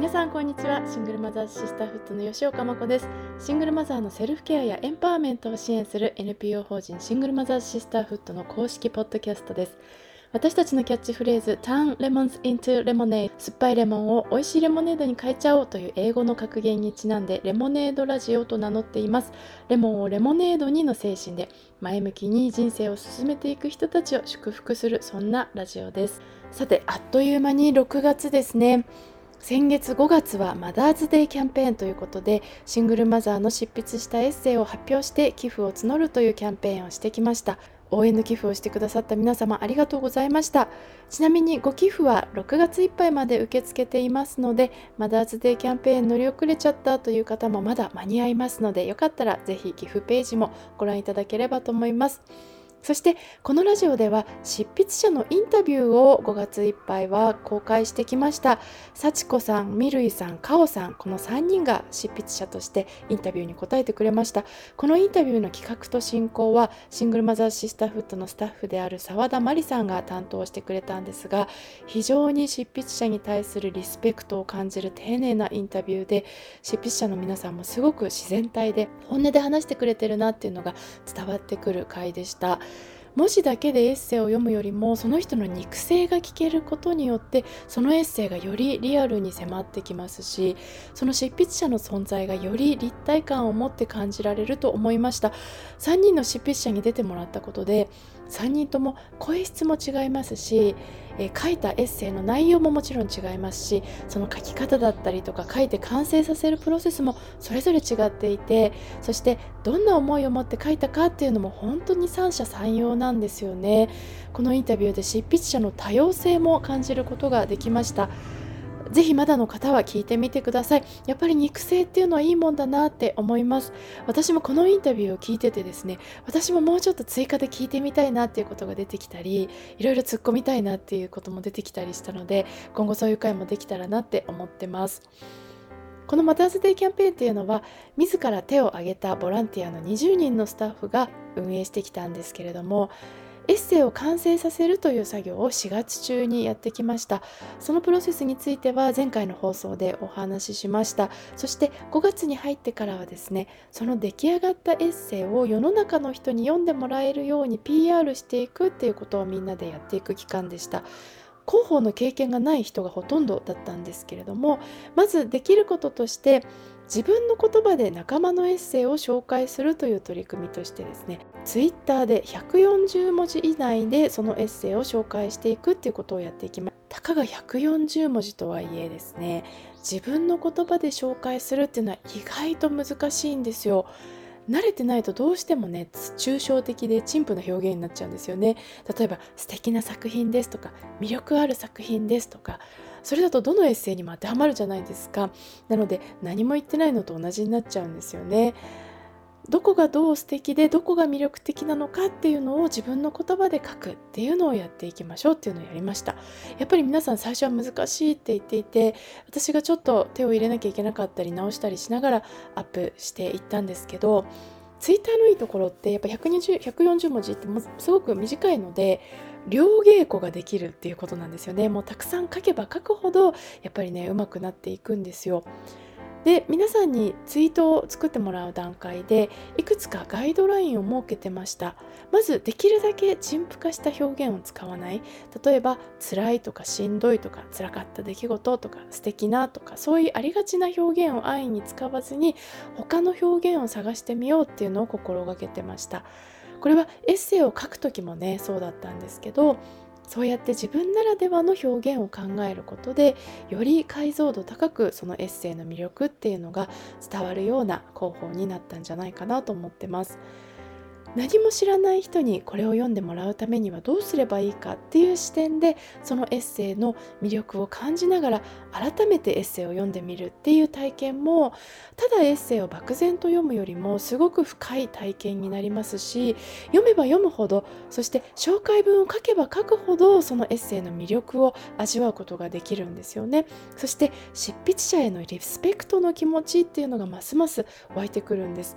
皆さんこんにちは。シングルマザーシスターフットの吉岡真子です。シングルマザーのセルフケアやエンパワーメントを支援する NPO 法人シングルマザーシスターフットの公式ポッドキャストです。私たちのキャッチフレーズ Turn Lemons into Lemonade 酸っぱいレモンを美味しいレモネードに変えちゃおうという英語の格言にちなんでレモネードラジオと名乗っています。レモンをレモネードにの精神で前向きに人生を進めていく人たちを祝福するそんなラジオです。さてあっという間に6月ですね。先月5月はマダーズデイキャンペーンということでシングルマザーの執筆したエッセイを発表して寄付を募るというキャンペーンをしてきました。応援の寄付をしてくださった皆様ありがとうございました。ちなみにご寄付は6月いっぱいまで受け付けていますのでマダーズデーキャンペーン乗り遅れちゃったという方もまだ間に合いますのでよかったらぜひ寄付ページもご覧いただければと思います。そしてこのラジオでは執筆者のインタビューを5月いっぱいは公開してきました。幸子さん、みるいさん、かおさんこの3人が執筆者としてインタビューに答えてくれました。このインタビューの企画と進行はシングルマザーシスターフットのスタッフである澤田真理さんが担当してくれたんですが非常に執筆者に対するリスペクトを感じる丁寧なインタビューで執筆者の皆さんもすごく自然体で本音で話してくれてるなっていうのが伝わってくる回でした。文字だけでエッセイを読むよりもその人の肉声が聞けることによってそのエッセイがよりリアルに迫ってきますしその執筆者の存在がより立体感を持って感じられると思いました。3人の執筆者に出てもらったことで3人とも声質も違いますし、え、書いたエッセイの内容ももちろん違いますしその書き方だったりとか書いて完成させるプロセスもそれぞれ違っていてそしてどんな思いを持って書いたかっていうのも本当に三者三様なんですよね。このインタビューで執筆者の多様性も感じることができました。ぜひまだの方は聞いてみてください。やっぱり肉声っていうのはいいもんだなって思います。私もこのインタビューを聞いててですね私ももうちょっと追加で聞いてみたいなっていうことが出てきたりいろいろ突っ込みたいなっていうことも出てきたりしたので今後そういう回もできたらなって思ってます。このマターズデーキャンペーンっていうのは自ら手を挙げたボランティアの20人のスタッフが運営してきたんですけれどもエッセイを完成させるという作業を4月中にやってきました。そのプロセスについては前回の放送でお話ししました。そして5月に入ってからはですねその出来上がったエッセイを世の中の人に読んでもらえるように PR していくっていうことをみんなでやっていく期間でした。広報の経験がない人がほとんどだったんですけれどもまずできることとして自分の言葉で仲間のエッセイを紹介するという取り組みとしてですねツイッターで140文字以内でそのエッセイを紹介していくっていうことをやっていきます。たかが140文字とはいえですね自分の言葉で紹介するっていうのは意外と難しいんですよ。慣れてないとどうしてもね抽象的で陳腐な表現になっちゃうんですよね。例えば素敵な作品ですとか魅力ある作品ですとかそれだとどのエッセイにも当てはまるじゃないですか。なので何も言ってないのと同じになっちゃうんですよね。どこがどう素敵でどこが魅力的なのかっていうのを自分の言葉で書くっていうのをやっていきましょうっていうのをやりました。やっぱり皆さん最初は難しいって言っていて私がちょっと手を入れなきゃいけなかったり直したりしながらアップしていったんですけどツイッターのいいところってやっぱ120 140文字ってすごく短いので両稽古ができるっていうことなんですよね。もうたくさん書けば書くほどやっぱりね上手くなっていくんですよ。で皆さんにツイートを作ってもらう段階でいくつかガイドラインを設けてました。まずできるだけ陳腐化した表現を使わない。例えば辛いとかしんどいとか辛かった出来事とか素敵なとかそういうありがちな表現を安易に使わずに他の表現を探してみようっていうのを心がけてました。これはエッセイを書く時もねそうだったんですけどそうやって自分ならではの表現を考えることでより解像度高くそのエッセイの魅力っていうのが伝わるような広報になったんじゃないかなと思ってます。何も知らない人にこれを読んでもらうためにはどうすればいいかっていう視点でそのエッセイの魅力を感じながら改めてエッセイを読んでみるっていう体験もただエッセイを漠然と読むよりもすごく深い体験になりますし読めば読むほどそして紹介文を書けば書くほどそのエッセイの魅力を味わうことができるんですよね。そして執筆者へのリスペクトの気持ちっていうのがますます湧いてくるんです。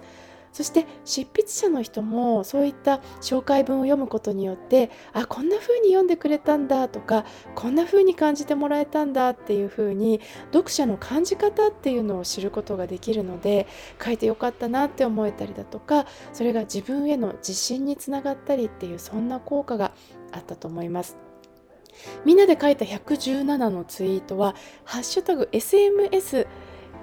そして執筆者の人もそういった紹介文を読むことによってあこんな風に読んでくれたんだとかこんな風に感じてもらえたんだっていう風に読者の感じ方っていうのを知ることができるので書いてよかったなって思えたりだとかそれが自分への自信につながったりっていうそんな効果があったと思います。みんなで書いた117のツイートは「ハッシュタグ #SMS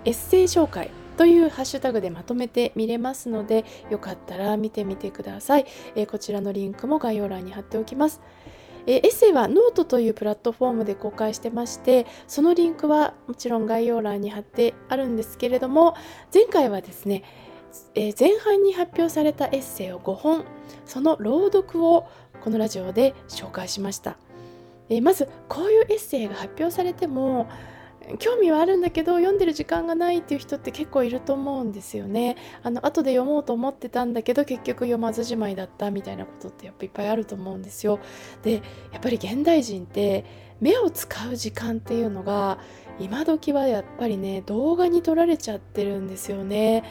エッセイ紹介」というハッシュタグでまとめて見れますのでよかったら見てみてください、えー、こちらのリンクも概要欄に貼っておきます。えエッセイはノートというプラットフォームで公開してましてそのリンクはもちろん概要欄に貼ってあるんですけれども前回はですね、え前半に発表されたエッセイを5本その朗読をこのラジオで紹介しました、えまずこういうエッセイが発表されても興味はあるんだけど読んでる時間がないっていう人って結構いると思うんですよね。あの後で読もうと思ってたんだけど結局読まずじまいだったみたいなことってやっぱいっぱいあると思うんですよ。でやっぱり現代人って目を使う時間っていうのが今時はやっぱりね動画に撮られちゃってるんですよね。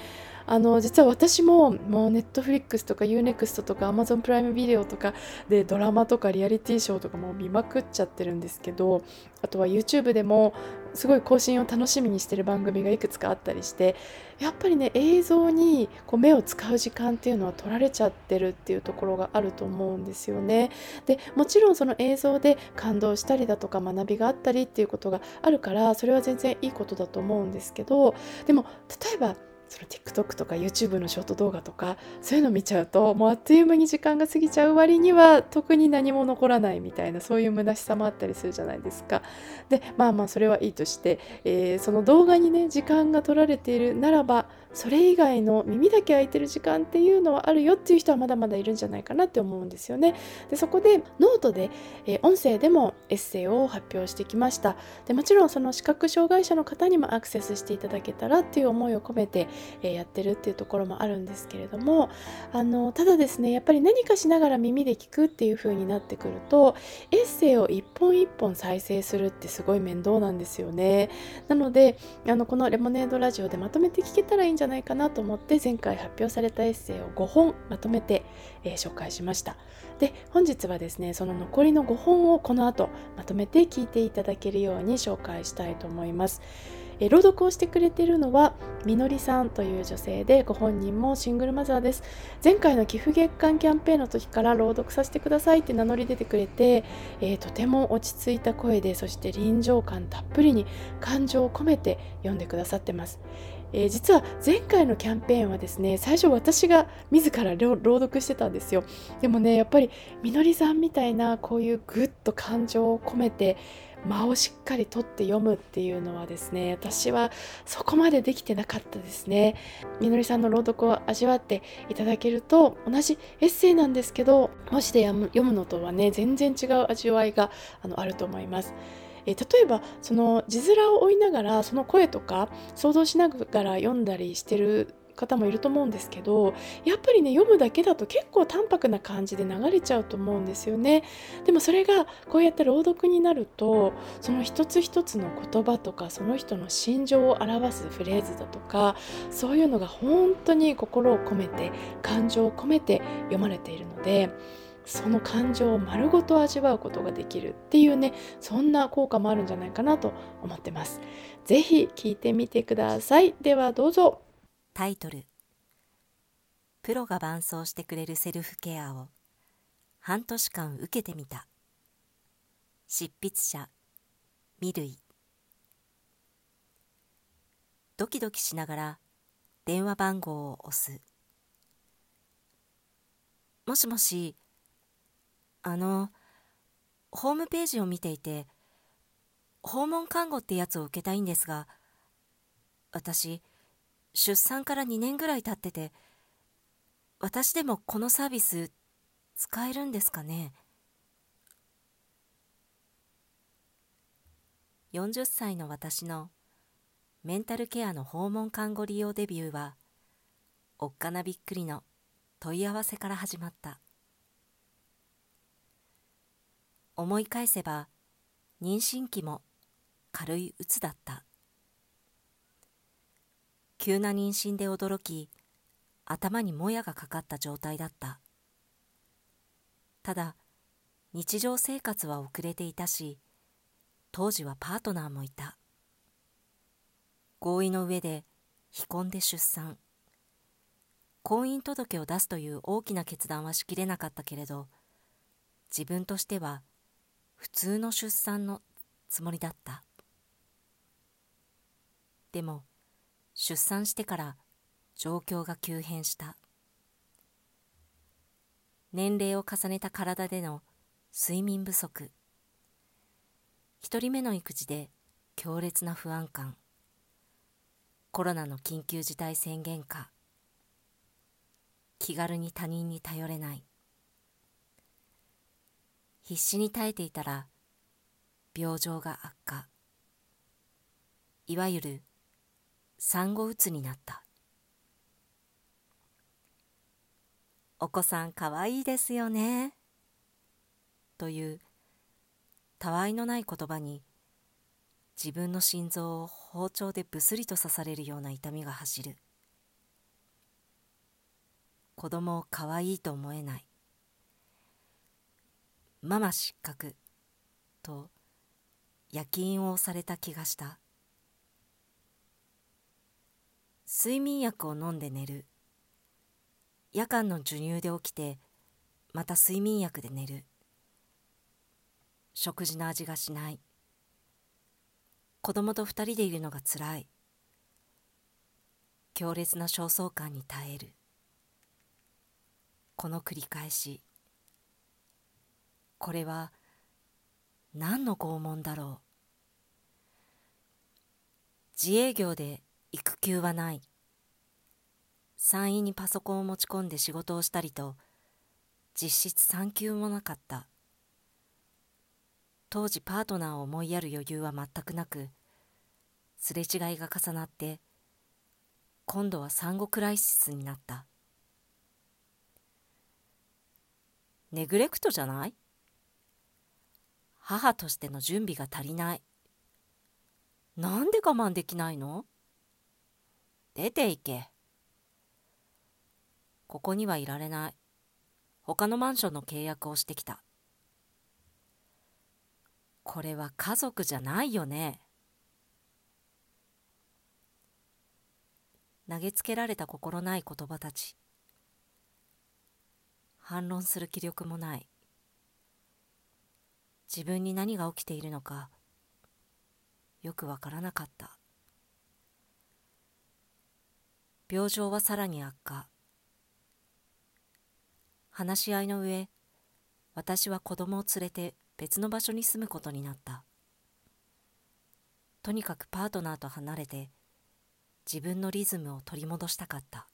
あの実は私ももうネットフリックスとか UNEXT とか Amazon プライムビデオとかでドラマとかリアリティショーとかも見まくっちゃってるんですけどあとは YouTube でもすごい更新を楽しみにしてる番組がいくつかあったりしてやっぱりね映像にこう目を使う時間っていうのは取られちゃってるっていうところがあると思うんですよね。でもちろんその映像で感動したりだとか学びがあったりっていうことがあるからそれは全然いいことだと思うんですけどでも例えばその TikTok とか YouTube のショート動画とかそういうの見ちゃうともうあっという間に時間が過ぎちゃう割には特に何も残らないみたいなそういう虚しさもあったりするじゃないですか。でまあまあそれはいいとして、えー、その動画にね時間が取られているならばそれ以外の耳だけ開いてる時間っていうのはあるよっていう人はまだまだいるんじゃないかなって思うんですよね。でそこでノートで、えー、音声でもエッセイを発表してきました。でもちろんその視覚障害者の方にもアクセスしていただけたらっていう思いを込めて、えー、やってるっていうところもあるんですけれどもあのただですねやっぱり何かしながら耳で聞くっていう風になってくるとエッセイを一本一本再生するってすごい面倒なんですよね。なのであのこのレモネードラジオでまとめて聞けたらいいんじゃないかなと思って前回発表されたエッセイを5本まとめて、えー、紹介しました。で本日はですねその残りの5本をこの後まとめて聞いていただけるように紹介したいと思います。え朗読をしてくれているのはみのりさんという女性でご本人もシングルマザーです。前回の寄付月間キャンペーンの時から朗読させてくださいって名乗り出てくれて、えー、とても落ち着いた声でそして臨場感たっぷりに感情を込めて読んでくださってます。えー、実は前回のキャンペーンはですね最初私が自ら朗読してたんですよ。でもねやっぱりみのりさんみたいなこういうぐっと感情を込めて間をしっかりとって読むっていうのはですね私はそこまでできてなかったですね。みのりさんの朗読を味わっていただけると同じエッセイなんですけど文字で読むのとはね全然違う味わいがあのあると思います。えー、例えばその字面を追いながらその声とか想像しながら読んだりしてる方もいると思うんですけどやっぱりね読むだけだと結構淡白な感じで流れちゃうと思うんですよね。でもそれがこうやって朗読になるとその一つ一つの言葉とかその人の心情を表すフレーズだとかそういうのが本当に心を込めて感情を込めて読まれているのでその感情を丸ごと味わうことができるっていうねそんな効果もあるんじゃないかなと思ってます。是非聞いてみてください。ではどうぞ。タイトル。プロが伴走してくれるセルフケアを半年間受けてみた。執筆者ミルイ。ドキドキしながら電話番号を押す。もしもしあのホームページを見ていて訪問看護ってやつを受けたいんですが私出産から2年ぐらい経ってて私でもこのサービス使えるんですかね？40歳の私のメンタルケアの訪問看護利用デビューはおっかなびっくりの問い合わせから始まった。思い返せば妊娠期も軽いうつだった。急な妊娠で驚き頭にもやがかかった状態だった。ただ日常生活は遅れていたし当時はパートナーもいた。合意の上で非婚で出産。婚姻届を出すという大きな決断はしきれなかったけれど自分としては普通の出産のつもりだった。でも出産してから状況が急変した。年齢を重ねた体での睡眠不足。一人目の育児で強烈な不安感。コロナの緊急事態宣言下。気軽に他人に頼れない。必死に耐えていたら病状が悪化。いわゆる産後うつになった。お子さんかわいいですよね。というたわいのない言葉に自分の心臓を包丁でぶすりと刺されるような痛みが走る。子供を可愛いと思えない。ママ失格と夜勤をされた気がした。睡眠薬を飲んで寝る。夜間の授乳で起きてまた睡眠薬で寝る。食事の味がしない。子供と二人でいるのがつらい。強烈な焦燥感に耐える。この繰り返し。これは何の拷問だろう？自営業で育休はない。産院にパソコンを持ち込んで仕事をしたりと実質産休もなかった。当時パートナーを思いやる余裕は全くなくすれ違いが重なって今度は産後クライシスになった。ネグレクトじゃない？母としての準備が足りない。なんで我慢できないの？出て行け。ここにはいられない。他のマンションの契約をしてきた。これは家族じゃないよね。投げつけられた心ない言葉たち。反論する気力もない。自分に何が起きているのかよくわからなかった。病状はさらに悪化。話し合いの上私は子供を連れて別の場所に住むことになった。とにかくパートナーと離れて自分のリズムを取り戻したかった。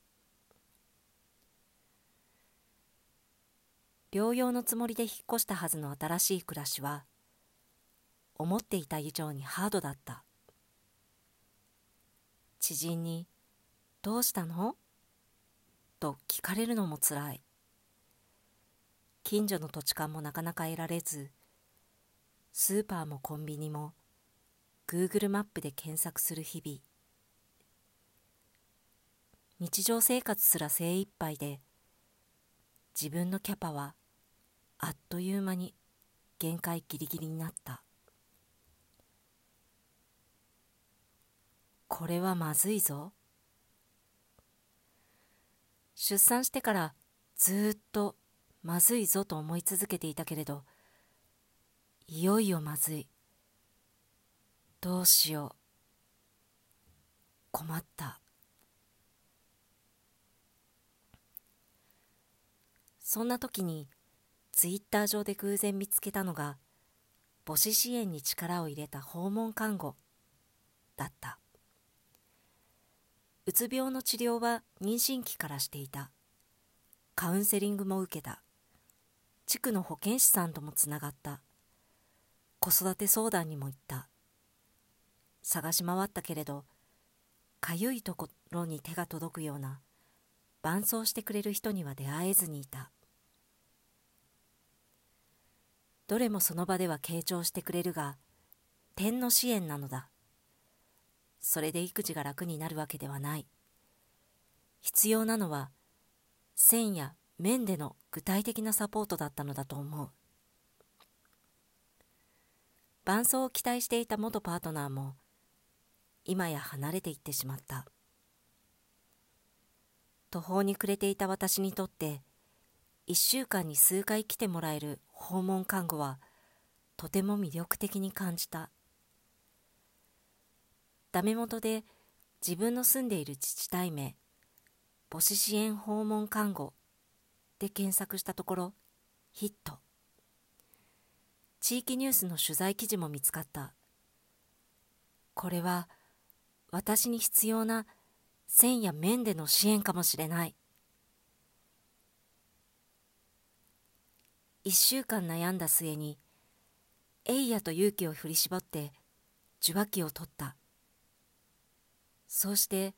療養のつもりで引っ越したはずの新しい暮らしは思っていた以上にハードだった。知人に「どうしたの?」と聞かれるのもつらい。近所の土地勘もなかなか得られずスーパーもコンビニも Google マップで検索する日々。日常生活すら精一杯で自分のキャパはあっという間に限界ギリギリになった。これはまずいぞ。出産してからずっとまずいぞと思い続けていたけれどいよいよまずい。どうしよう。困った。そんな時にツイッター上で偶然見つけたのが母子支援に力を入れた訪問看護だった。うつ病の治療は妊娠期からしていた。カウンセリングも受けた。地区の保健師さんともつながった。子育て相談にも行った。探し回ったけれどかゆいところに手が届くような伴走してくれる人には出会えずにいた。どれもその場では傾聴してくれるが天の支援なのだ。それで育児が楽になるわけではない。必要なのは線や面での具体的なサポートだったのだと思う。伴走を期待していた元パートナーも今や離れていってしまった。途方に暮れていた私にとって1週間に数回来てもらえる訪問看護はとても魅力的に感じた。ダメ元で自分の住んでいる自治体名母子支援訪問看護で検索したところヒット。地域ニュースの取材記事も見つかった。これは私に必要な線や面での支援かもしれない。一週間悩んだ末にえいやと勇気を振り絞って受話器を取った。そうして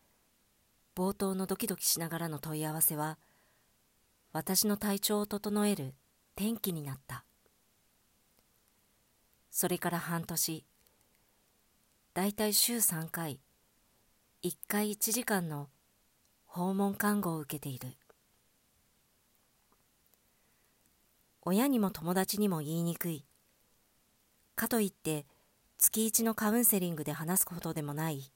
冒頭のドキドキしながらの問い合わせは私の体調を整える転機になった。それから半年だいたい週3回1回1時間の訪問看護を受けている。親にも友達にも言いにくい。かといって月一のカウンセリングで話すことでもない。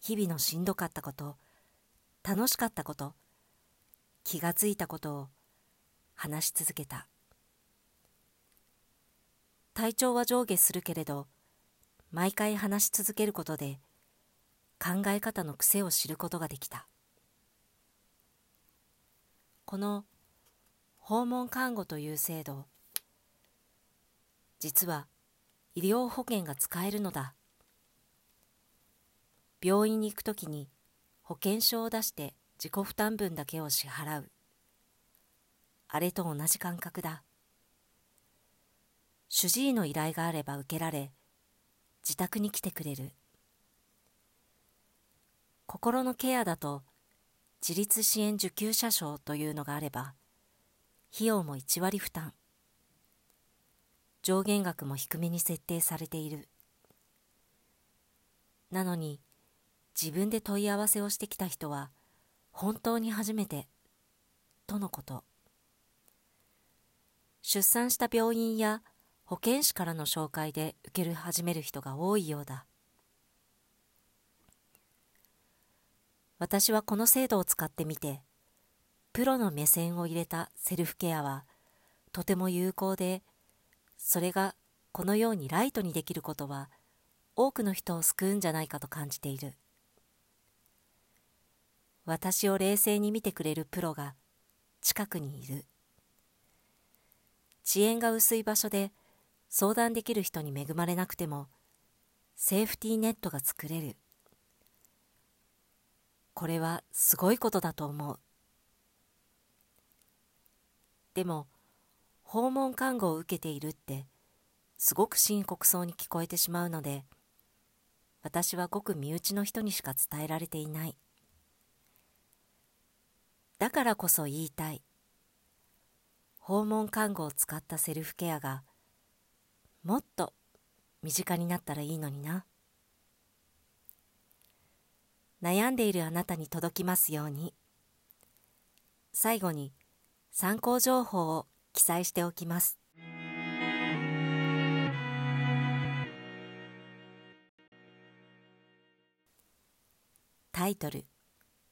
日々のしんどかったこと楽しかったこと気がついたことを話し続けた。体調は上下するけれど毎回話し続けることで考え方の癖を知ることができた。この訪問看護という制度実は医療保険が使えるのだ。病院に行くときに保険証を出して自己負担分だけを支払う。あれと同じ感覚だ。主治医の依頼があれば受けられ自宅に来てくれる。心のケアだと自立支援受給者証というのがあれば費用も1割負担。上限額も低めに設定されている。なのに自分で問い合わせをしてきた人は本当に初めてとのこと。出産した病院や保健師からの紹介で受ける始める人が多いようだ。私はこの制度を使ってみてプロの目線を入れたセルフケアはとても有効でそれがこのようにライトにできることは多くの人を救うんじゃないかと感じている。私を冷静に見てくれるプロが近くにいる。遅延が薄い場所で相談できる人に恵まれなくてもセーフティーネットが作れる。これはすごいことだと思う。でも訪問看護を受けているってすごく深刻そうに聞こえてしまうので私はごく身内の人にしか伝えられていない。だからこそ言いたい。訪問看護を使ったセルフケアがもっと身近になったらいいのにな。悩んでいるあなたに届きますように。最後に参考情報を記載しておきます。タイトル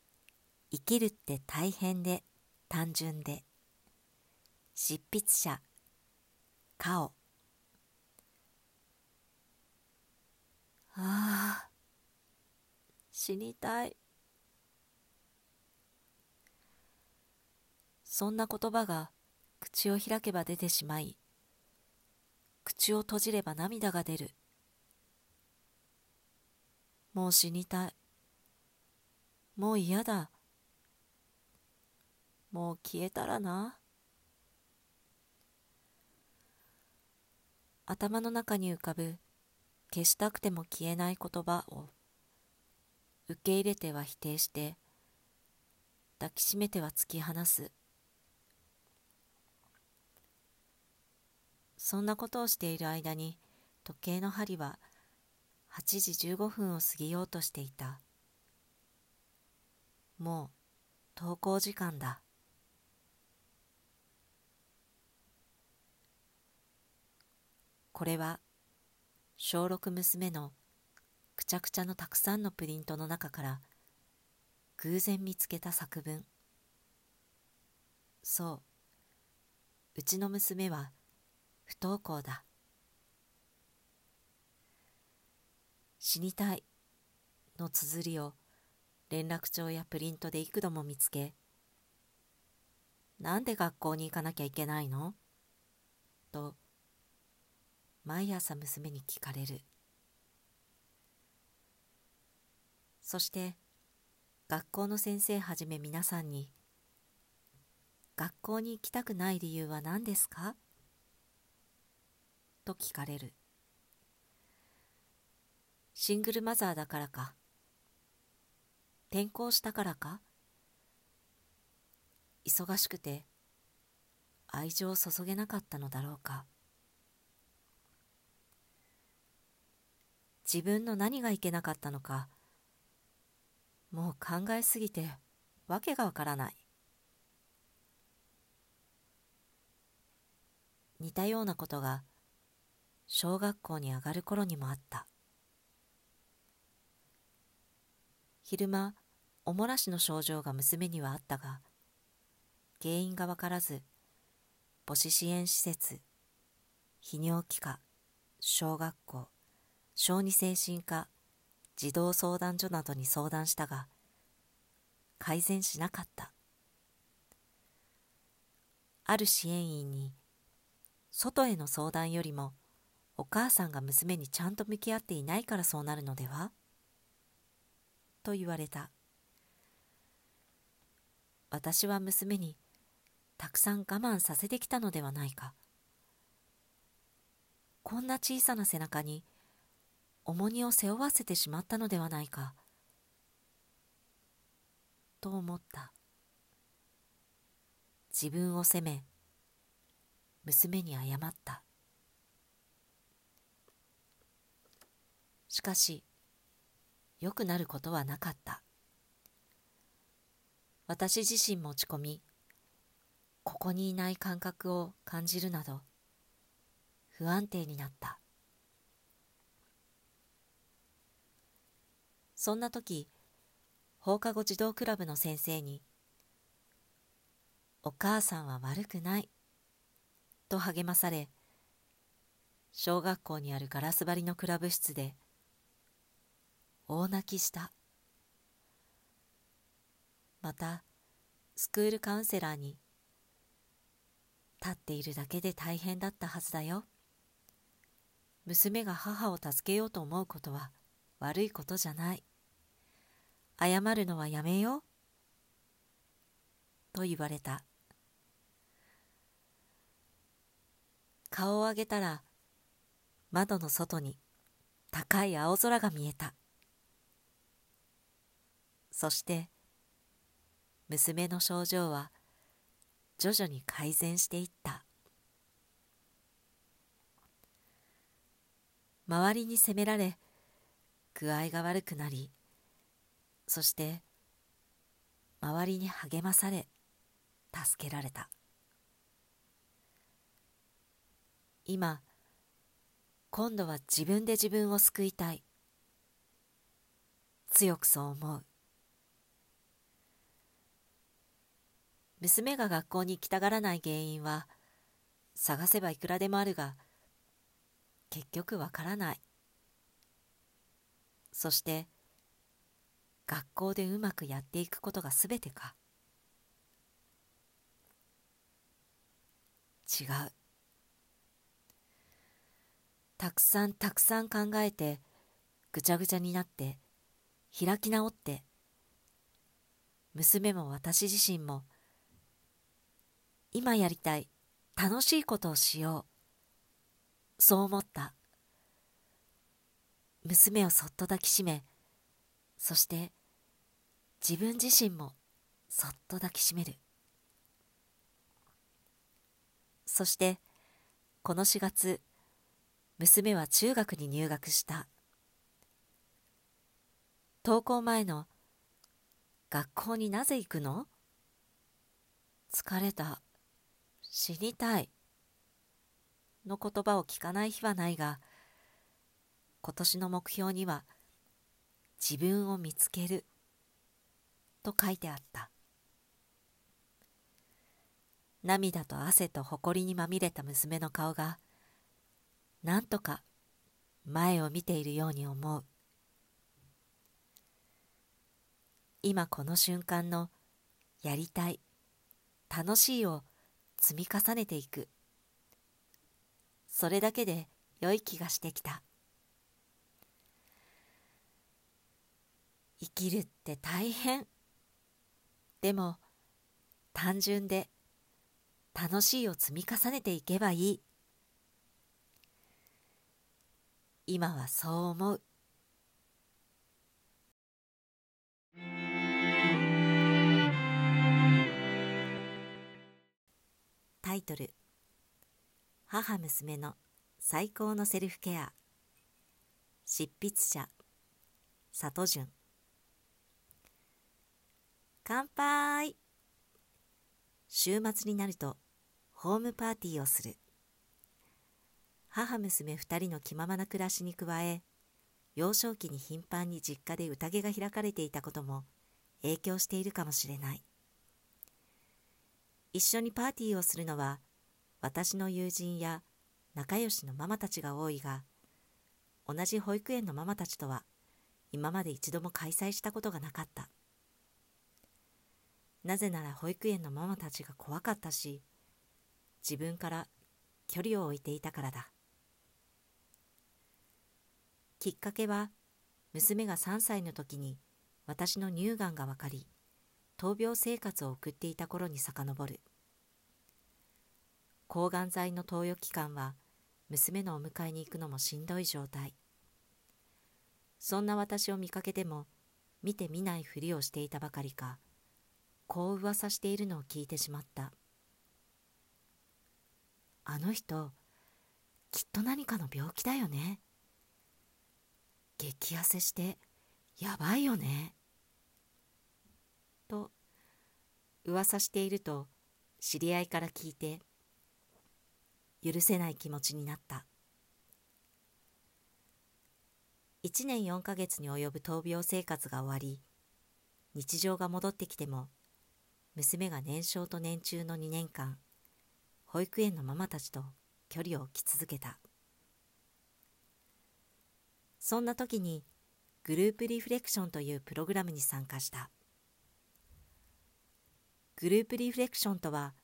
「生きるって大変で単純で」執筆者。カオ。ああ死にたい。そんな言葉が口を開けば出てしまい口を閉じれば涙が出る。もう死にたい。もう嫌だ。もう消えたらな。頭の中に浮かぶ消したくても消えない言葉を受け入れては否定して抱きしめては突き放す。そんなことをしている間に時計の針は8時15分を過ぎようとしていた。もう登校時間だ。これは小6娘のくちゃくちゃのたくさんのプリントの中から偶然見つけた作文。そううちの娘は「不登校だ。死にたいの綴りを連絡帳やプリントで幾度も見つけなんで学校に行かなきゃいけないの？と毎朝娘に聞かれる。そして学校の先生はじめ皆さんに学校に行きたくない理由は何ですか？と聞かれる。シングルマザーだからか。転校したからか。忙しくて愛情を注げなかったのだろうか。自分の何がいけなかったのかもう考えすぎてわけがわからない。似たようなことが小学校に上がる頃にもあった。昼間おもらしの症状が娘にはあったが原因がわからず母子支援施設泌尿器科小学校小児精神科児童相談所などに相談したが改善しなかった。ある支援員に外への相談よりもお母さんが娘にちゃんと向き合っていないからそうなるのでは？と言われた。私は娘にたくさん我慢させてきたのではないか。こんな小さな背中に重荷を背負わせてしまったのではないか。と思った。自分を責め娘に謝った。しかし良くなることはなかった。私自身も落ち込みここにいない感覚を感じるなど不安定になった。そんな時放課後児童クラブの先生に「お母さんは悪くない」と励まされ小学校にあるガラス張りのクラブ室で大泣きした。またスクールカウンセラーに立っているだけで大変だったはずだよ。娘が母を助けようと思うことは悪いことじゃない。謝るのはやめよう。と言われた。顔を上げたら窓の外に高い青空が見えた。そして娘の症状は徐々に改善していった。周りに責められ具合が悪くなりそして周りに励まされ助けられた。今今度は自分で自分を救いたい。強くそう思う。娘が学校に行きたがらない原因は探せばいくらでもあるが結局わからない。そして学校でうまくやっていくことが全てか。違う。たくさんたくさん考えてぐちゃぐちゃになって開き直って娘も私自身も今やりたい楽しいことをしよう。そう思った。娘をそっと抱きしめそして自分自身もそっと抱きしめる。そしてこの4月娘は中学に入学した。登校前の「学校になぜ行くの?」疲れた。死にたいの言葉を聞かない日はないが、今年の目標には自分を見つけると書いてあった。涙と汗と誇りにまみれた娘の顔が、なんとか前を見ているように思う。今この瞬間のやりたい、楽しいを積み重ねていく。それだけで良い気がしてきた。生きるって大変。でも単純で楽しいを積み重ねていけばいい。今はそう思う。タイトル。母娘の最高のセルフケア。執筆者。里潤。乾杯。週末になるとホームパーティーをする。母娘二人の気ままな暮らしに加え幼少期に頻繁に実家で宴が開かれていたことも影響しているかもしれない。一緒にパーティーをするのは私の友人や仲良しのママたちが多いが同じ保育園のママたちとは今まで一度も開催したことがなかった。なぜなら保育園のママたちが怖かったし自分から距離を置いていたからだ。きっかけは娘が3歳の時に私の乳がんが分かり闘病生活を送っていた頃に遡る。抗がん剤の投与期間は娘のお迎えに行くのもしんどい状態。そんな私を見かけても見て見ないふりをしていたばかりかこう噂しているのを聞いてしまった。あの人きっと何かの病気だよね。激痩せしてやばいよね。と噂していると知り合いから聞いて許せない気持ちになった。1年4ヶ月に及ぶ闘病生活が終わり日常が戻ってきても娘が年少と年中の2年間保育園のママたちと距離を置き続けた。そんな時にグループリフレクションというプログラムに参加した。グループリフレクションとは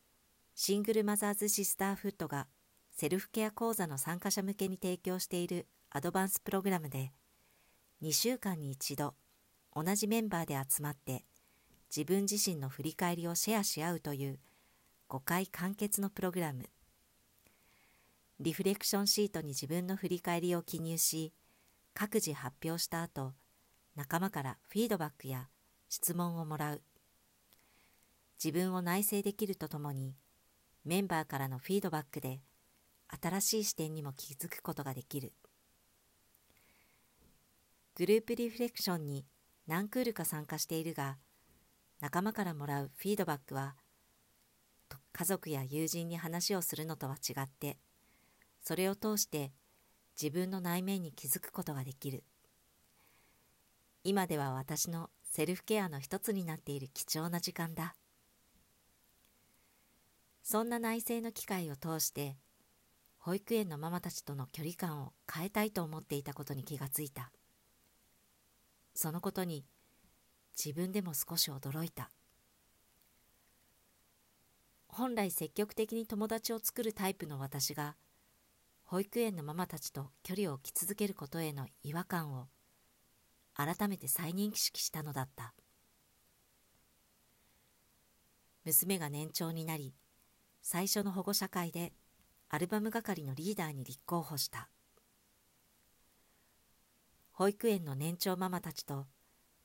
シングルマザーズシスターフットがセルフケア講座の参加者向けに提供しているアドバンスプログラムで2週間に一度同じメンバーで集まって自分自身の振り返りをシェアし合うという5回完結のプログラム。リフレクションシートに自分の振り返りを記入し各自発表した後仲間からフィードバックや質問をもらう。自分を内省できるとともにメンバーからのフィードバックで新しい視点にも気づくことができる。グループリフレクションに何クールか参加しているが仲間からもらうフィードバックは家族や友人に話をするのとは違ってそれを通して自分の内面に気づくことができる。今では私のセルフケアの一つになっている貴重な時間だ。そんな内省の機会を通して保育園のママたちとの距離感を変えたいと思っていたことに気がついた。そのことに自分でも少し驚いた。本来積極的に友達を作るタイプの私が保育園のママたちと距離を置き続けることへの違和感を改めて再認識したのだった。娘が年長になり最初の保護者会でアルバム係のリーダーに立候補した。保育園の年長ママたちと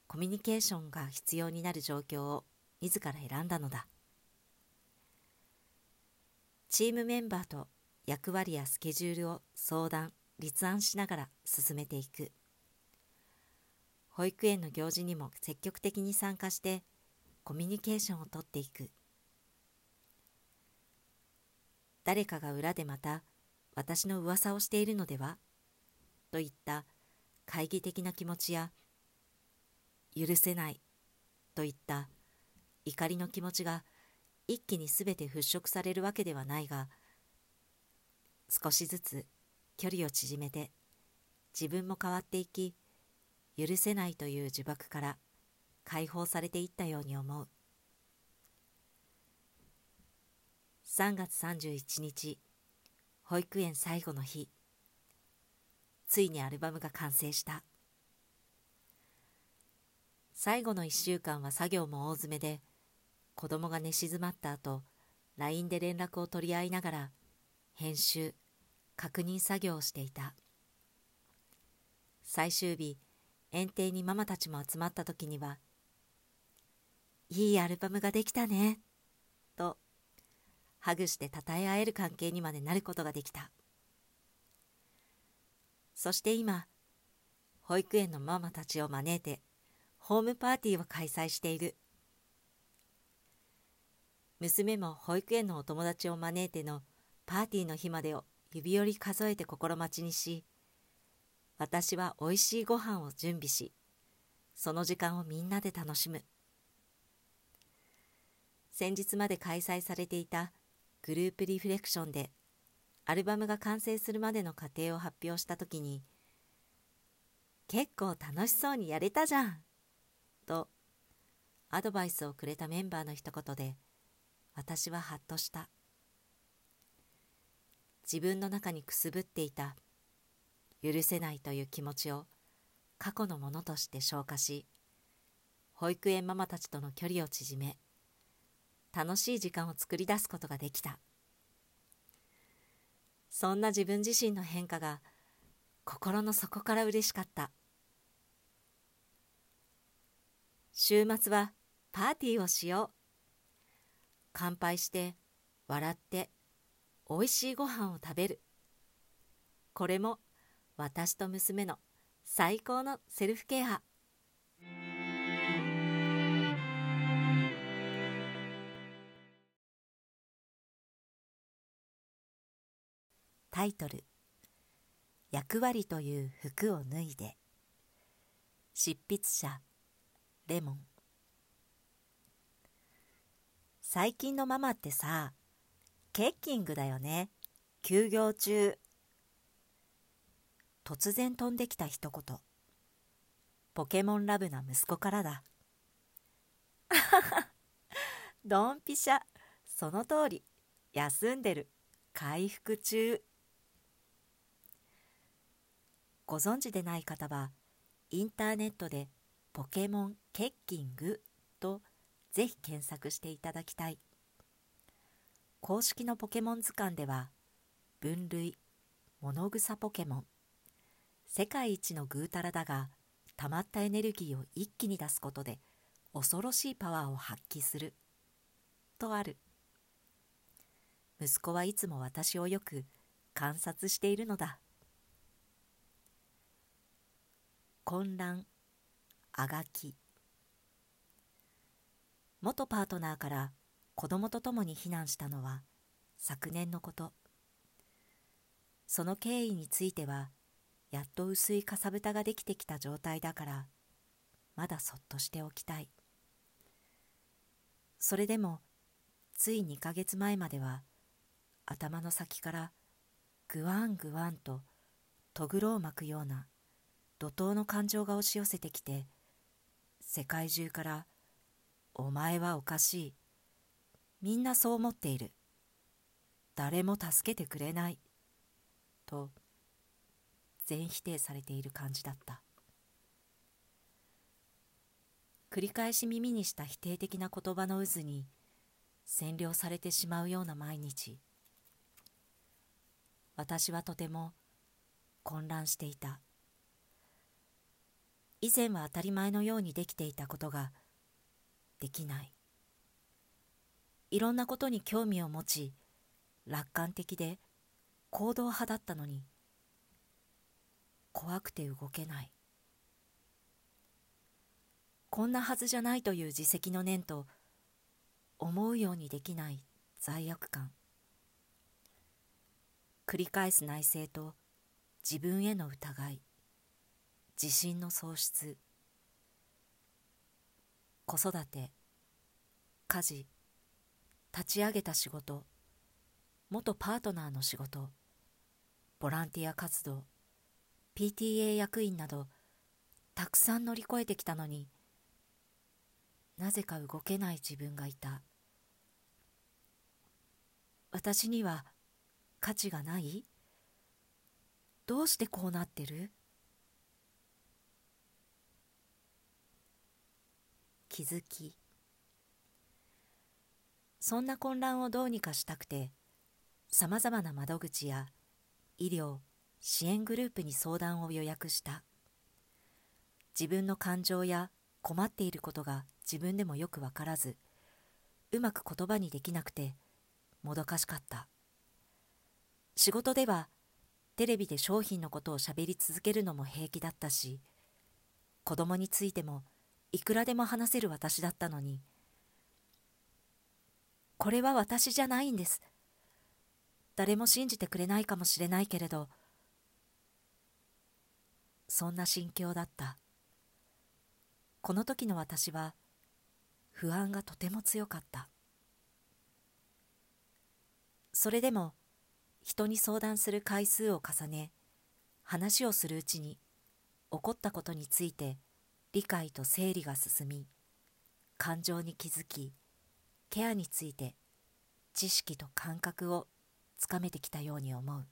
コミュニケーションが必要になる状況を自ら選んだのだ。チームメンバーと役割やスケジュールを相談立案しながら進めていく。保育園の行事にも積極的に参加してコミュニケーションをとっていく。誰かが裏でまた私の噂をしているのでは？といった。懐疑的な気持ちや許せない。といった。怒りの気持ちが一気に全て払拭されるわけではないが少しずつ距離を縮めて自分も変わっていき許せないという呪縛から解放されていったように思う。3月31日保育園最後の日。ついにアルバムが完成した。最後の1週間は作業も大詰めで子供が寝静まった後 LINE で連絡を取り合いながら編集確認作業をしていた。最終日園庭にママたちも集まった時には「いいアルバムができたね」とハグして称え合える関係にまでなることができた。そして今保育園のママたちを招いてホームパーティーを開催している。娘も保育園のお友達を招いてのパーティーの日までを指折り数えて心待ちにし私はおいしいご飯を準備しその時間をみんなで楽しむ。先日まで開催されていたグループリフレクションでアルバムが完成するまでの過程を発表した時に結構楽しそうにやれたじゃんとアドバイスをくれたメンバーの一言で私はハッとした。自分の中にくすぶっていた許せないという気持ちを過去のものとして消化し保育園ママたちとの距離を縮め楽しい時間を作り出すことができた。そんな自分自身の変化が心の底から嬉しかった。週末はパーティーをしよう。乾杯して笑っておいしいご飯を食べる。これも私と娘の最高のセルフケア。タイトル「役割という服を脱いで」執筆者。レモン。最近のママってさケッキングだよね。休業中。突然飛んできた一言。ポケモンラブな息子からだ。ドンピシャ。その通り。休んでる。回復中。ご存知でない方はインターネットでポケモンケッキングとぜひ検索していただきたい。公式のポケモン図鑑では分類物草ポケモン世界一のぐうたらだが溜まったエネルギーを一気に出すことで恐ろしいパワーを発揮するとある。息子はいつも私をよく観察しているのだ。混乱あがき。元パートナーから子供と共に避難したのは昨年のこと。その経緯についてはやっと薄いかさぶたができてきた状態だからまだそっとしておきたい。それでもつい2ヶ月前までは頭の先からぐわんぐわんととぐろを巻くような怒涛の感情が押し寄せてきて世界中から「お前はおかしい」「みんなそう思っている」「誰も助けてくれない」と全否定されている感じだった。繰り返し耳にした否定的な言葉の渦に占領されてしまうような毎日。私はとても混乱していた。以前は当たり前のようにできていたことができない。いろんなことに興味を持ち楽観的で行動派だったのに怖くて動けない。こんなはずじゃないという自責の念と思うようにできない罪悪感。繰り返す内省と自分への疑い。自信の喪失。子育て家事立ち上げた仕事元パートナーの仕事ボランティア活動 PTA 役員などたくさん乗り越えてきたのになぜか動けない自分がいた。私には価値がない？どうしてこうなってる？気づき。そんな混乱をどうにかしたくてさまざまな窓口や医療支援グループに相談を予約した。自分の感情や困っていることが自分でもよくわからずうまく言葉にできなくてもどかしかった。仕事ではテレビで商品のことをしゃべり続けるのも平気だったし子供についてもいくらでも話せる私だったのに。これは私じゃないんです。誰も信じてくれないかもしれないけれどそんな心境だった。この時の私は不安がとても強かった。それでも人に相談する回数を重ね話をするうちに起こったことについて理解と整理が進み感情に気づきケアについて知識と感覚をつかめてきたように思う。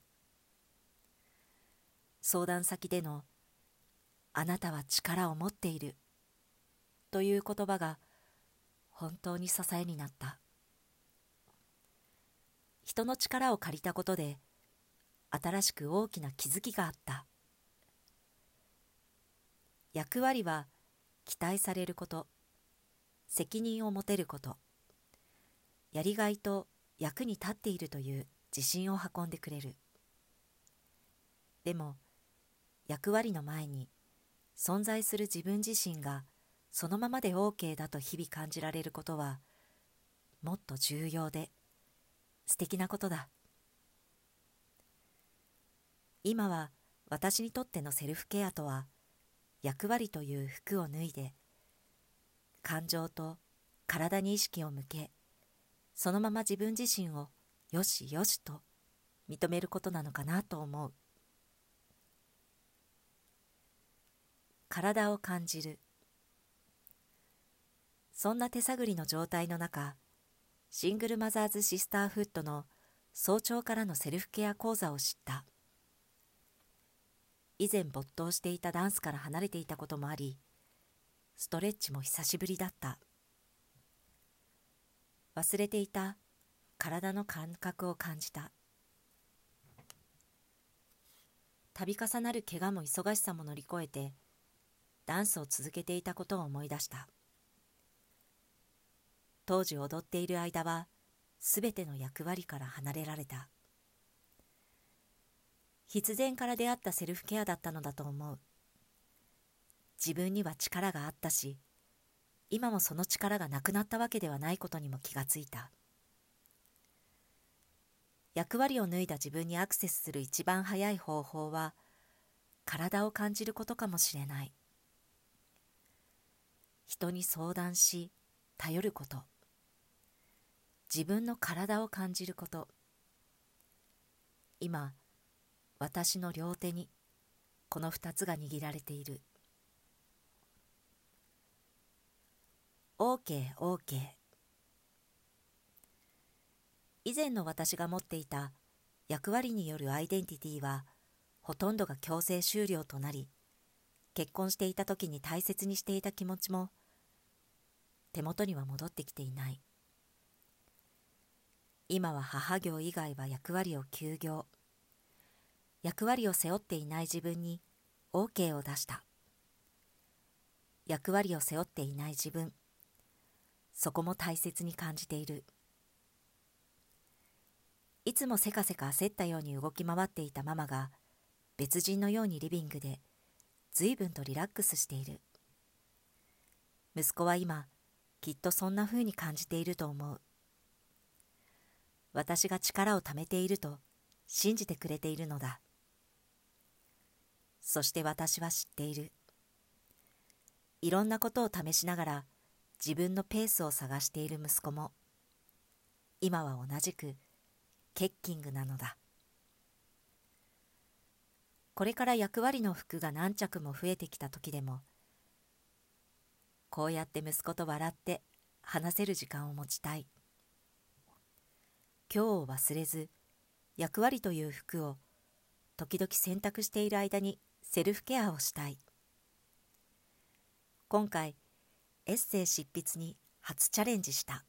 相談先での「あなたは力を持っている」という言葉が本当に支えになった。人の力を借りたことで新しく大きな気づきがあった。役割は期待されること。責任を持てること。やりがいと役に立っているという自信を運んでくれる。でも役割の前に存在する自分自身がそのままで OK だと日々感じられることはもっと重要で素敵なことだ。今は私にとってのセルフケアとは役割という服を脱いで感情と体に意識を向けそのまま自分自身をよしよしと認めることなのかなと思う。体を感じる。そんな手探りの状態の中シングルマザーズシスターフットの早朝からのセルフケア講座を知った。以前没頭していたダンスから離れていたこともありストレッチも久しぶりだった。忘れていた体の感覚を感じた。度重なる怪我も忙しさも乗り越えてダンスを続けていたことを思い出した。当時踊っている間はすべての役割から離れられた。必然から出会ったセルフケアだったのだと思う。自分には力があったし今もその力がなくなったわけではないことにも気がついた。役割を脱いだ自分にアクセスする一番早い方法は体を感じることかもしれない。人に相談し頼ること。自分の体を感じること。今私の両手にこの二つが握られている。OKOK、OK, 以前の私が持っていた役割によるアイデンティティはほとんどが強制終了となり結婚していた時に大切にしていた気持ちも手元には戻ってきていない。今は母業以外は役割を休業。役割を背負っていない自分に OK を出した。役割を背負っていない自分そこも大切に感じている。いつもせかせか焦ったように動き回っていたママが別人のようにリビングで随分とリラックスしている。息子は今きっとそんな風に感じていると思う。私が力をためていると信じてくれているのだ。そして私は知っている。いろんなことを試しながら自分のペースを探している息子も今は同じくケッキングなのだ。これから役割の服が何着も増えてきた時でもこうやって息子と笑って話せる時間を持ちたい。今日を忘れず役割という服を時々選択している間にセルフケアをしたい。今回エッセイ執筆に初チャレンジした。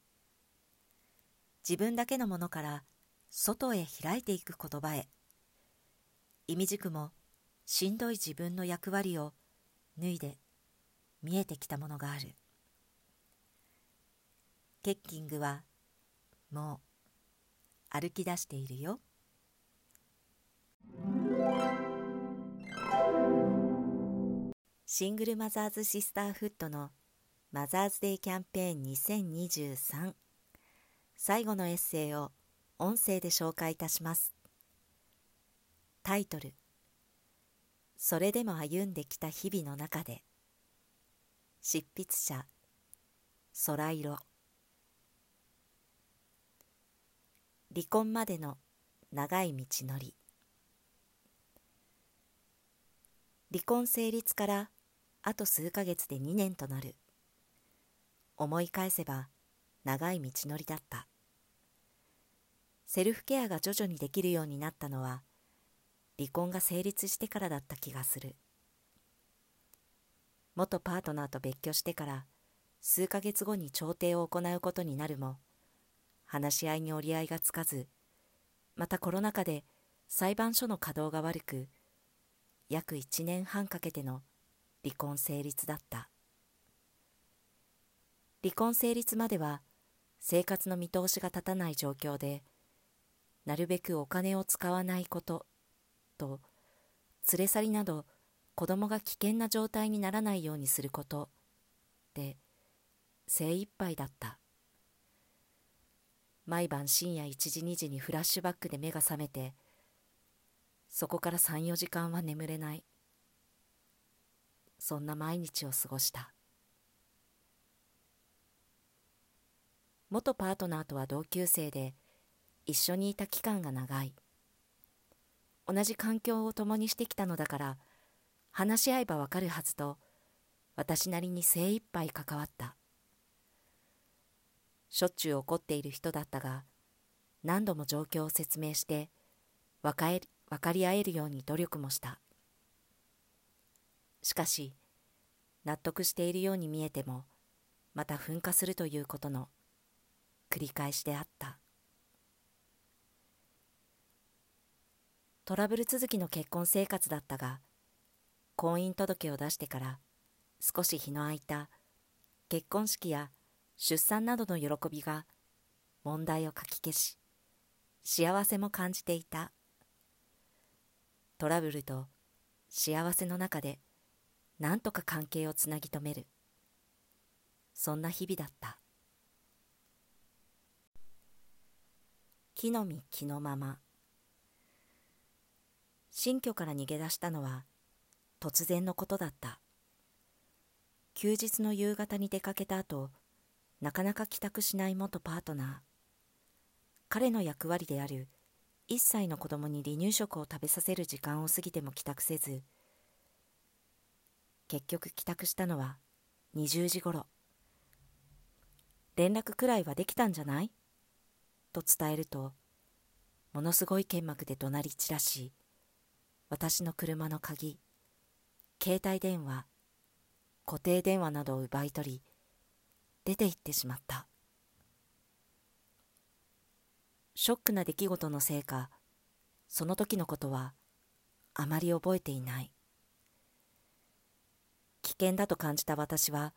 自分だけのものから外へ開いていく言葉へ。意味軸もしんどい自分の役割を脱いで見えてきたものがある。ケッキングはもう歩き出しているよ。シングルマザーズシスターフットのマザーズデイキャンペーン2023最後のエッセイを音声で紹介いたします。タイトル。それでも歩んできた日々の中で。執筆者。空色離婚までの長い道のり。離婚成立からあと数ヶ月で2年となる。思い返せば長い道のりだった。セルフケアが徐々にできるようになったのは離婚が成立してからだった気がする。元パートナーと別居してから数ヶ月後に調停を行うことになるも話し合いに折り合いがつかずまたコロナ禍で裁判所の稼働が悪く約1年半かけての離婚成立だった。離婚成立までは生活の見通しが立たない状況でなるべくお金を使わないことと連れ去りなど子供が危険な状態にならないようにすることで精一杯だった。毎晩深夜1時2時にフラッシュバックで目が覚めてそこから34時間は眠れない。そんな毎日を過ごした。元パートナーとは同級生で一緒にいた期間が長い。同じ環境を共にしてきたのだから話し合えばわかるはずと私なりに精一杯関わった。しょっちゅう怒っている人だったが何度も状況を説明して分か分かり合えるように努力もした。しかし納得しているように見えてもまた噴火するということの繰り返しであった。トラブル続きの結婚生活だったが婚姻届を出してから少し日の空いた結婚式や出産などの喜びが問題をかき消し幸せも感じていた。トラブルと幸せの中で何とか関係をつなぎ止める。そんな日々だった。木の実木のまま。新居から逃げ出したのは突然のことだった。休日の夕方に出かけた後なかなか帰宅しない元パートナー。彼の役割である1歳の子供に離乳食を食べさせる時間を過ぎても帰宅せず結局帰宅したのは20時ごろ連絡くらいはできたんじゃない？と伝えるとものすごい剣幕で怒鳴り散らし私の車の鍵携帯電話固定電話などを奪い取り出て行ってしまった。ショックな出来事のせいかその時のことはあまり覚えていない。危険だと感じた私は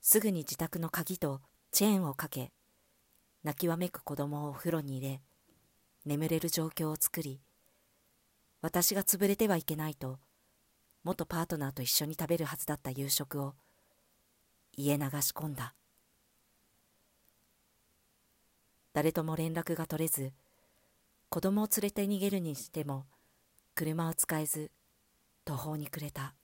すぐに自宅の鍵とチェーンをかけ泣きわめく子供をお風呂に入れ眠れる状況を作り私が潰れてはいけないと元パートナーと一緒に食べるはずだった夕食を家流し込んだ。誰とも連絡が取れず子供を連れて逃げるにしても車を使えず途方に暮れた。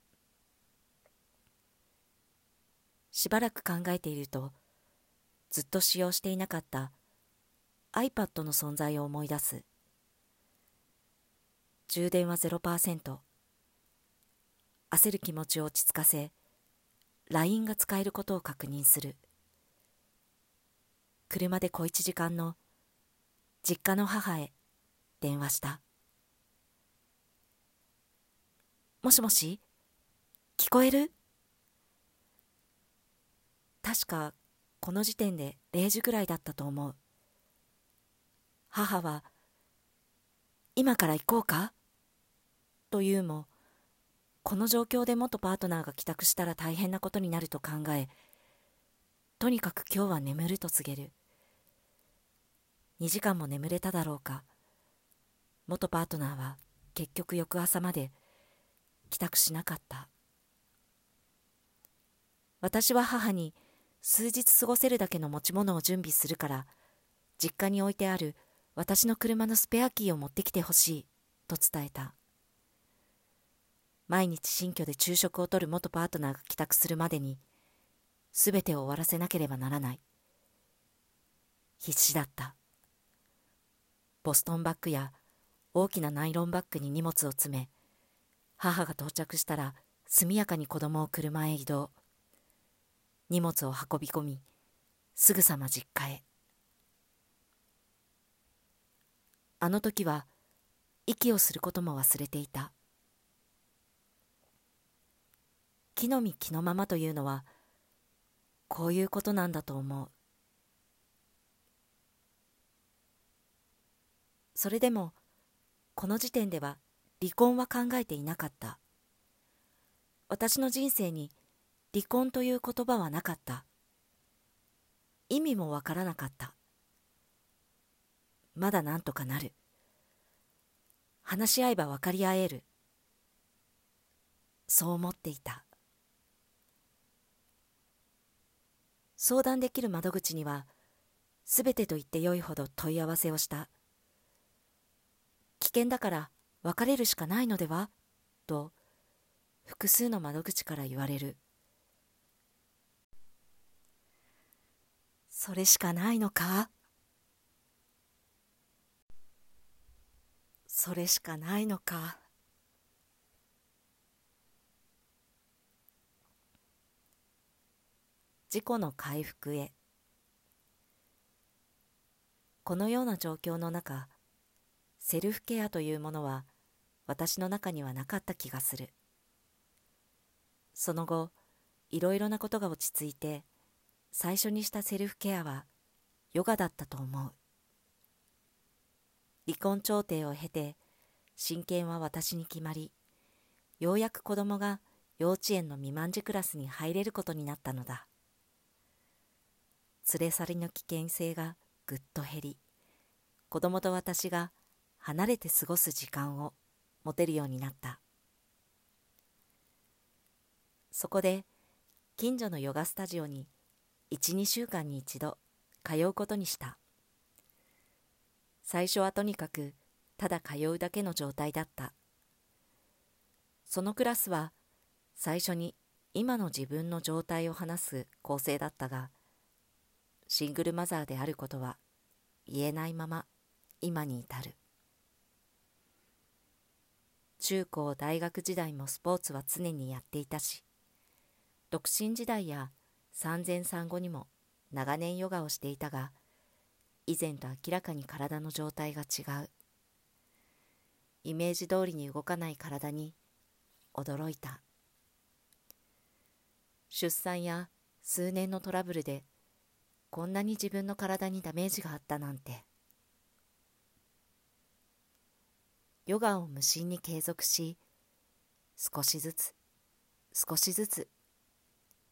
しばらく考えているとずっと使用していなかった iPad の存在を思い出す。充電は0%焦る気持ちを落ち着かせ LINE が使えることを確認する。車で小一時間の実家の母へ電話した。もしもし？聞こえる？確かこの時点で0時ぐらいだったと思う。母は「今から行こうか?」と言うもこの状況で元パートナーが帰宅したら大変なことになると考えとにかく今日は眠ると告げる。2時間も眠れただろうか？元パートナーは結局翌朝まで帰宅しなかった。私は母に数日過ごせるだけの持ち物を準備するから実家に置いてある私の車のスペアキーを持ってきてほしいと伝えた。毎日新居で昼食をとる元パートナーが帰宅するまでに全てを終わらせなければならない。必死だった。ボストンバッグや大きなナイロンバッグに荷物を詰め母が到着したら速やかに子供を車へ移動。荷物を運び込みすぐさま実家へ。あの時は息をすることも忘れていた。木の実木のままというのはこういうことなんだと思う。それでもこの時点では離婚は考えていなかった。私の人生に離婚という言葉はなかった。意味もわからなかった。まだなんとかなる。話し合えば分かり合える。そう思っていた。相談できる窓口にはすべてと言ってよいほど問い合わせをした。危険だから別れるしかないのでは？と複数の窓口から言われる。それしかないのか？それしかないのか？自己の回復へ。このような状況の中セルフケアというものは私の中にはなかった気がする。その後いろいろなことが落ち着いて最初にしたセルフケアはヨガだったと思う。離婚調停を経て親権は私に決まりようやく子供が幼稚園の未満児クラスに入れることになったのだ。連れ去りの危険性がぐっと減り子供と私が離れて過ごす時間を持てるようになった。そこで近所のヨガスタジオに12週間に一度通うことにした。最初はとにかくただ通うだけの状態だった。そのクラスは最初に今の自分の状態を話す構成だったがシングルマザーであることは言えないまま今に至る。中高大学時代もスポーツは常にやっていたし独身時代や産前産後にも長年ヨガをしていたが以前と明らかに体の状態が違う。イメージ通りに動かない体に驚いた。出産や数年のトラブルでこんなに自分の体にダメージがあったなんて。ヨガを無心に継続し少しずつ少しずつ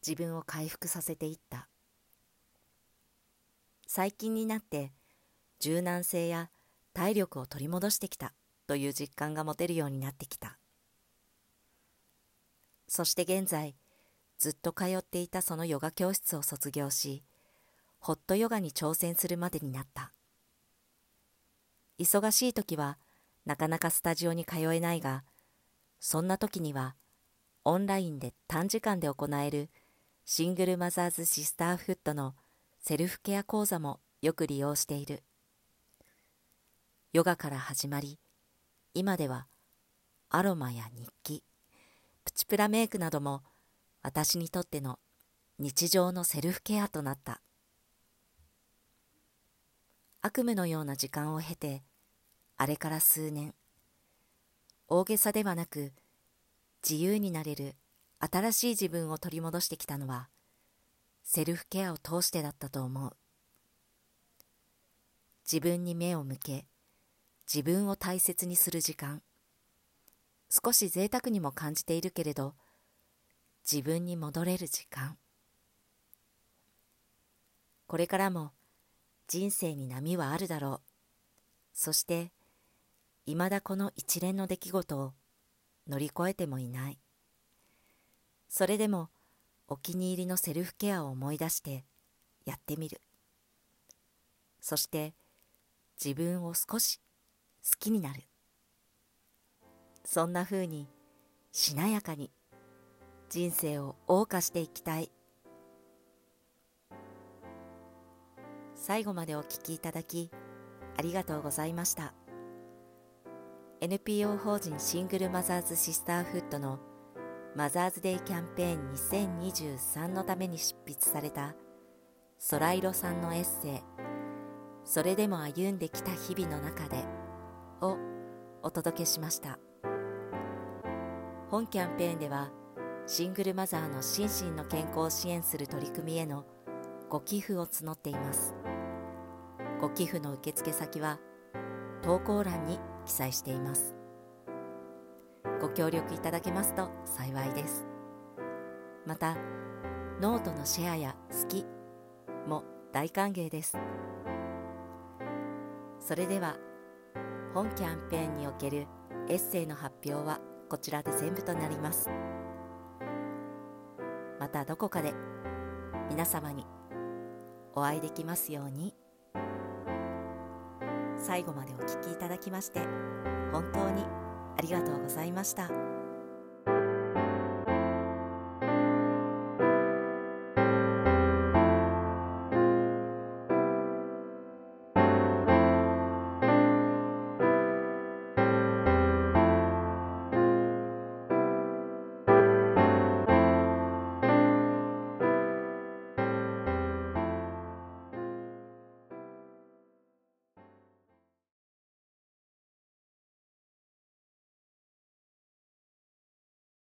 自分を回復させていった。最近になって柔軟性や体力を取り戻してきたという実感が持てるようになってきた。そして現在ずっと通っていたそのヨガ教室を卒業しホットヨガに挑戦するまでになった。忙しい時はなかなかスタジオに通えないがそんな時にはオンラインで短時間で行えるシングルマザーズシスターフットのセルフケア講座もよく利用している。ヨガから始まり今ではアロマや日記プチプラメイクなども私にとっての日常のセルフケアとなった。悪夢のような時間を経てあれから数年大げさではなく自由になれる新しい自分を取り戻してきたのはセルフケアを通してだったと思う。自分に目を向け自分を大切にする時間。少し贅沢にも感じているけれど自分に戻れる時間。これからも人生に波はあるだろう。そしていまだこの一連の出来事を乗り越えてもいない。それでもお気に入りのセルフケアを思い出してやってみる。そして自分を少し好きになる。そんなふうにしなやかに人生を謳歌していきたい。最後までお聴きいただきありがとうございました。NPO 法人シングルマザーズシスターフットのマザーズデイキャンペーン2023のために執筆された空色さんのエッセイ「それでも歩んできた日々の中で」をお届けしました。本キャンペーンではシングルマザーの心身の健康を支援する取り組みへのご寄付を募っています。ご寄付の受付先は投稿欄に記載しています。ご協力いただけますと幸いです。またノートのシェアやスキも大歓迎です。それでは本キャンペーンにおけるエッセイの発表はこちらで全部となります。またどこかで皆様にお会いできますように最後までお聴きいただきまして本当にありがとうございました。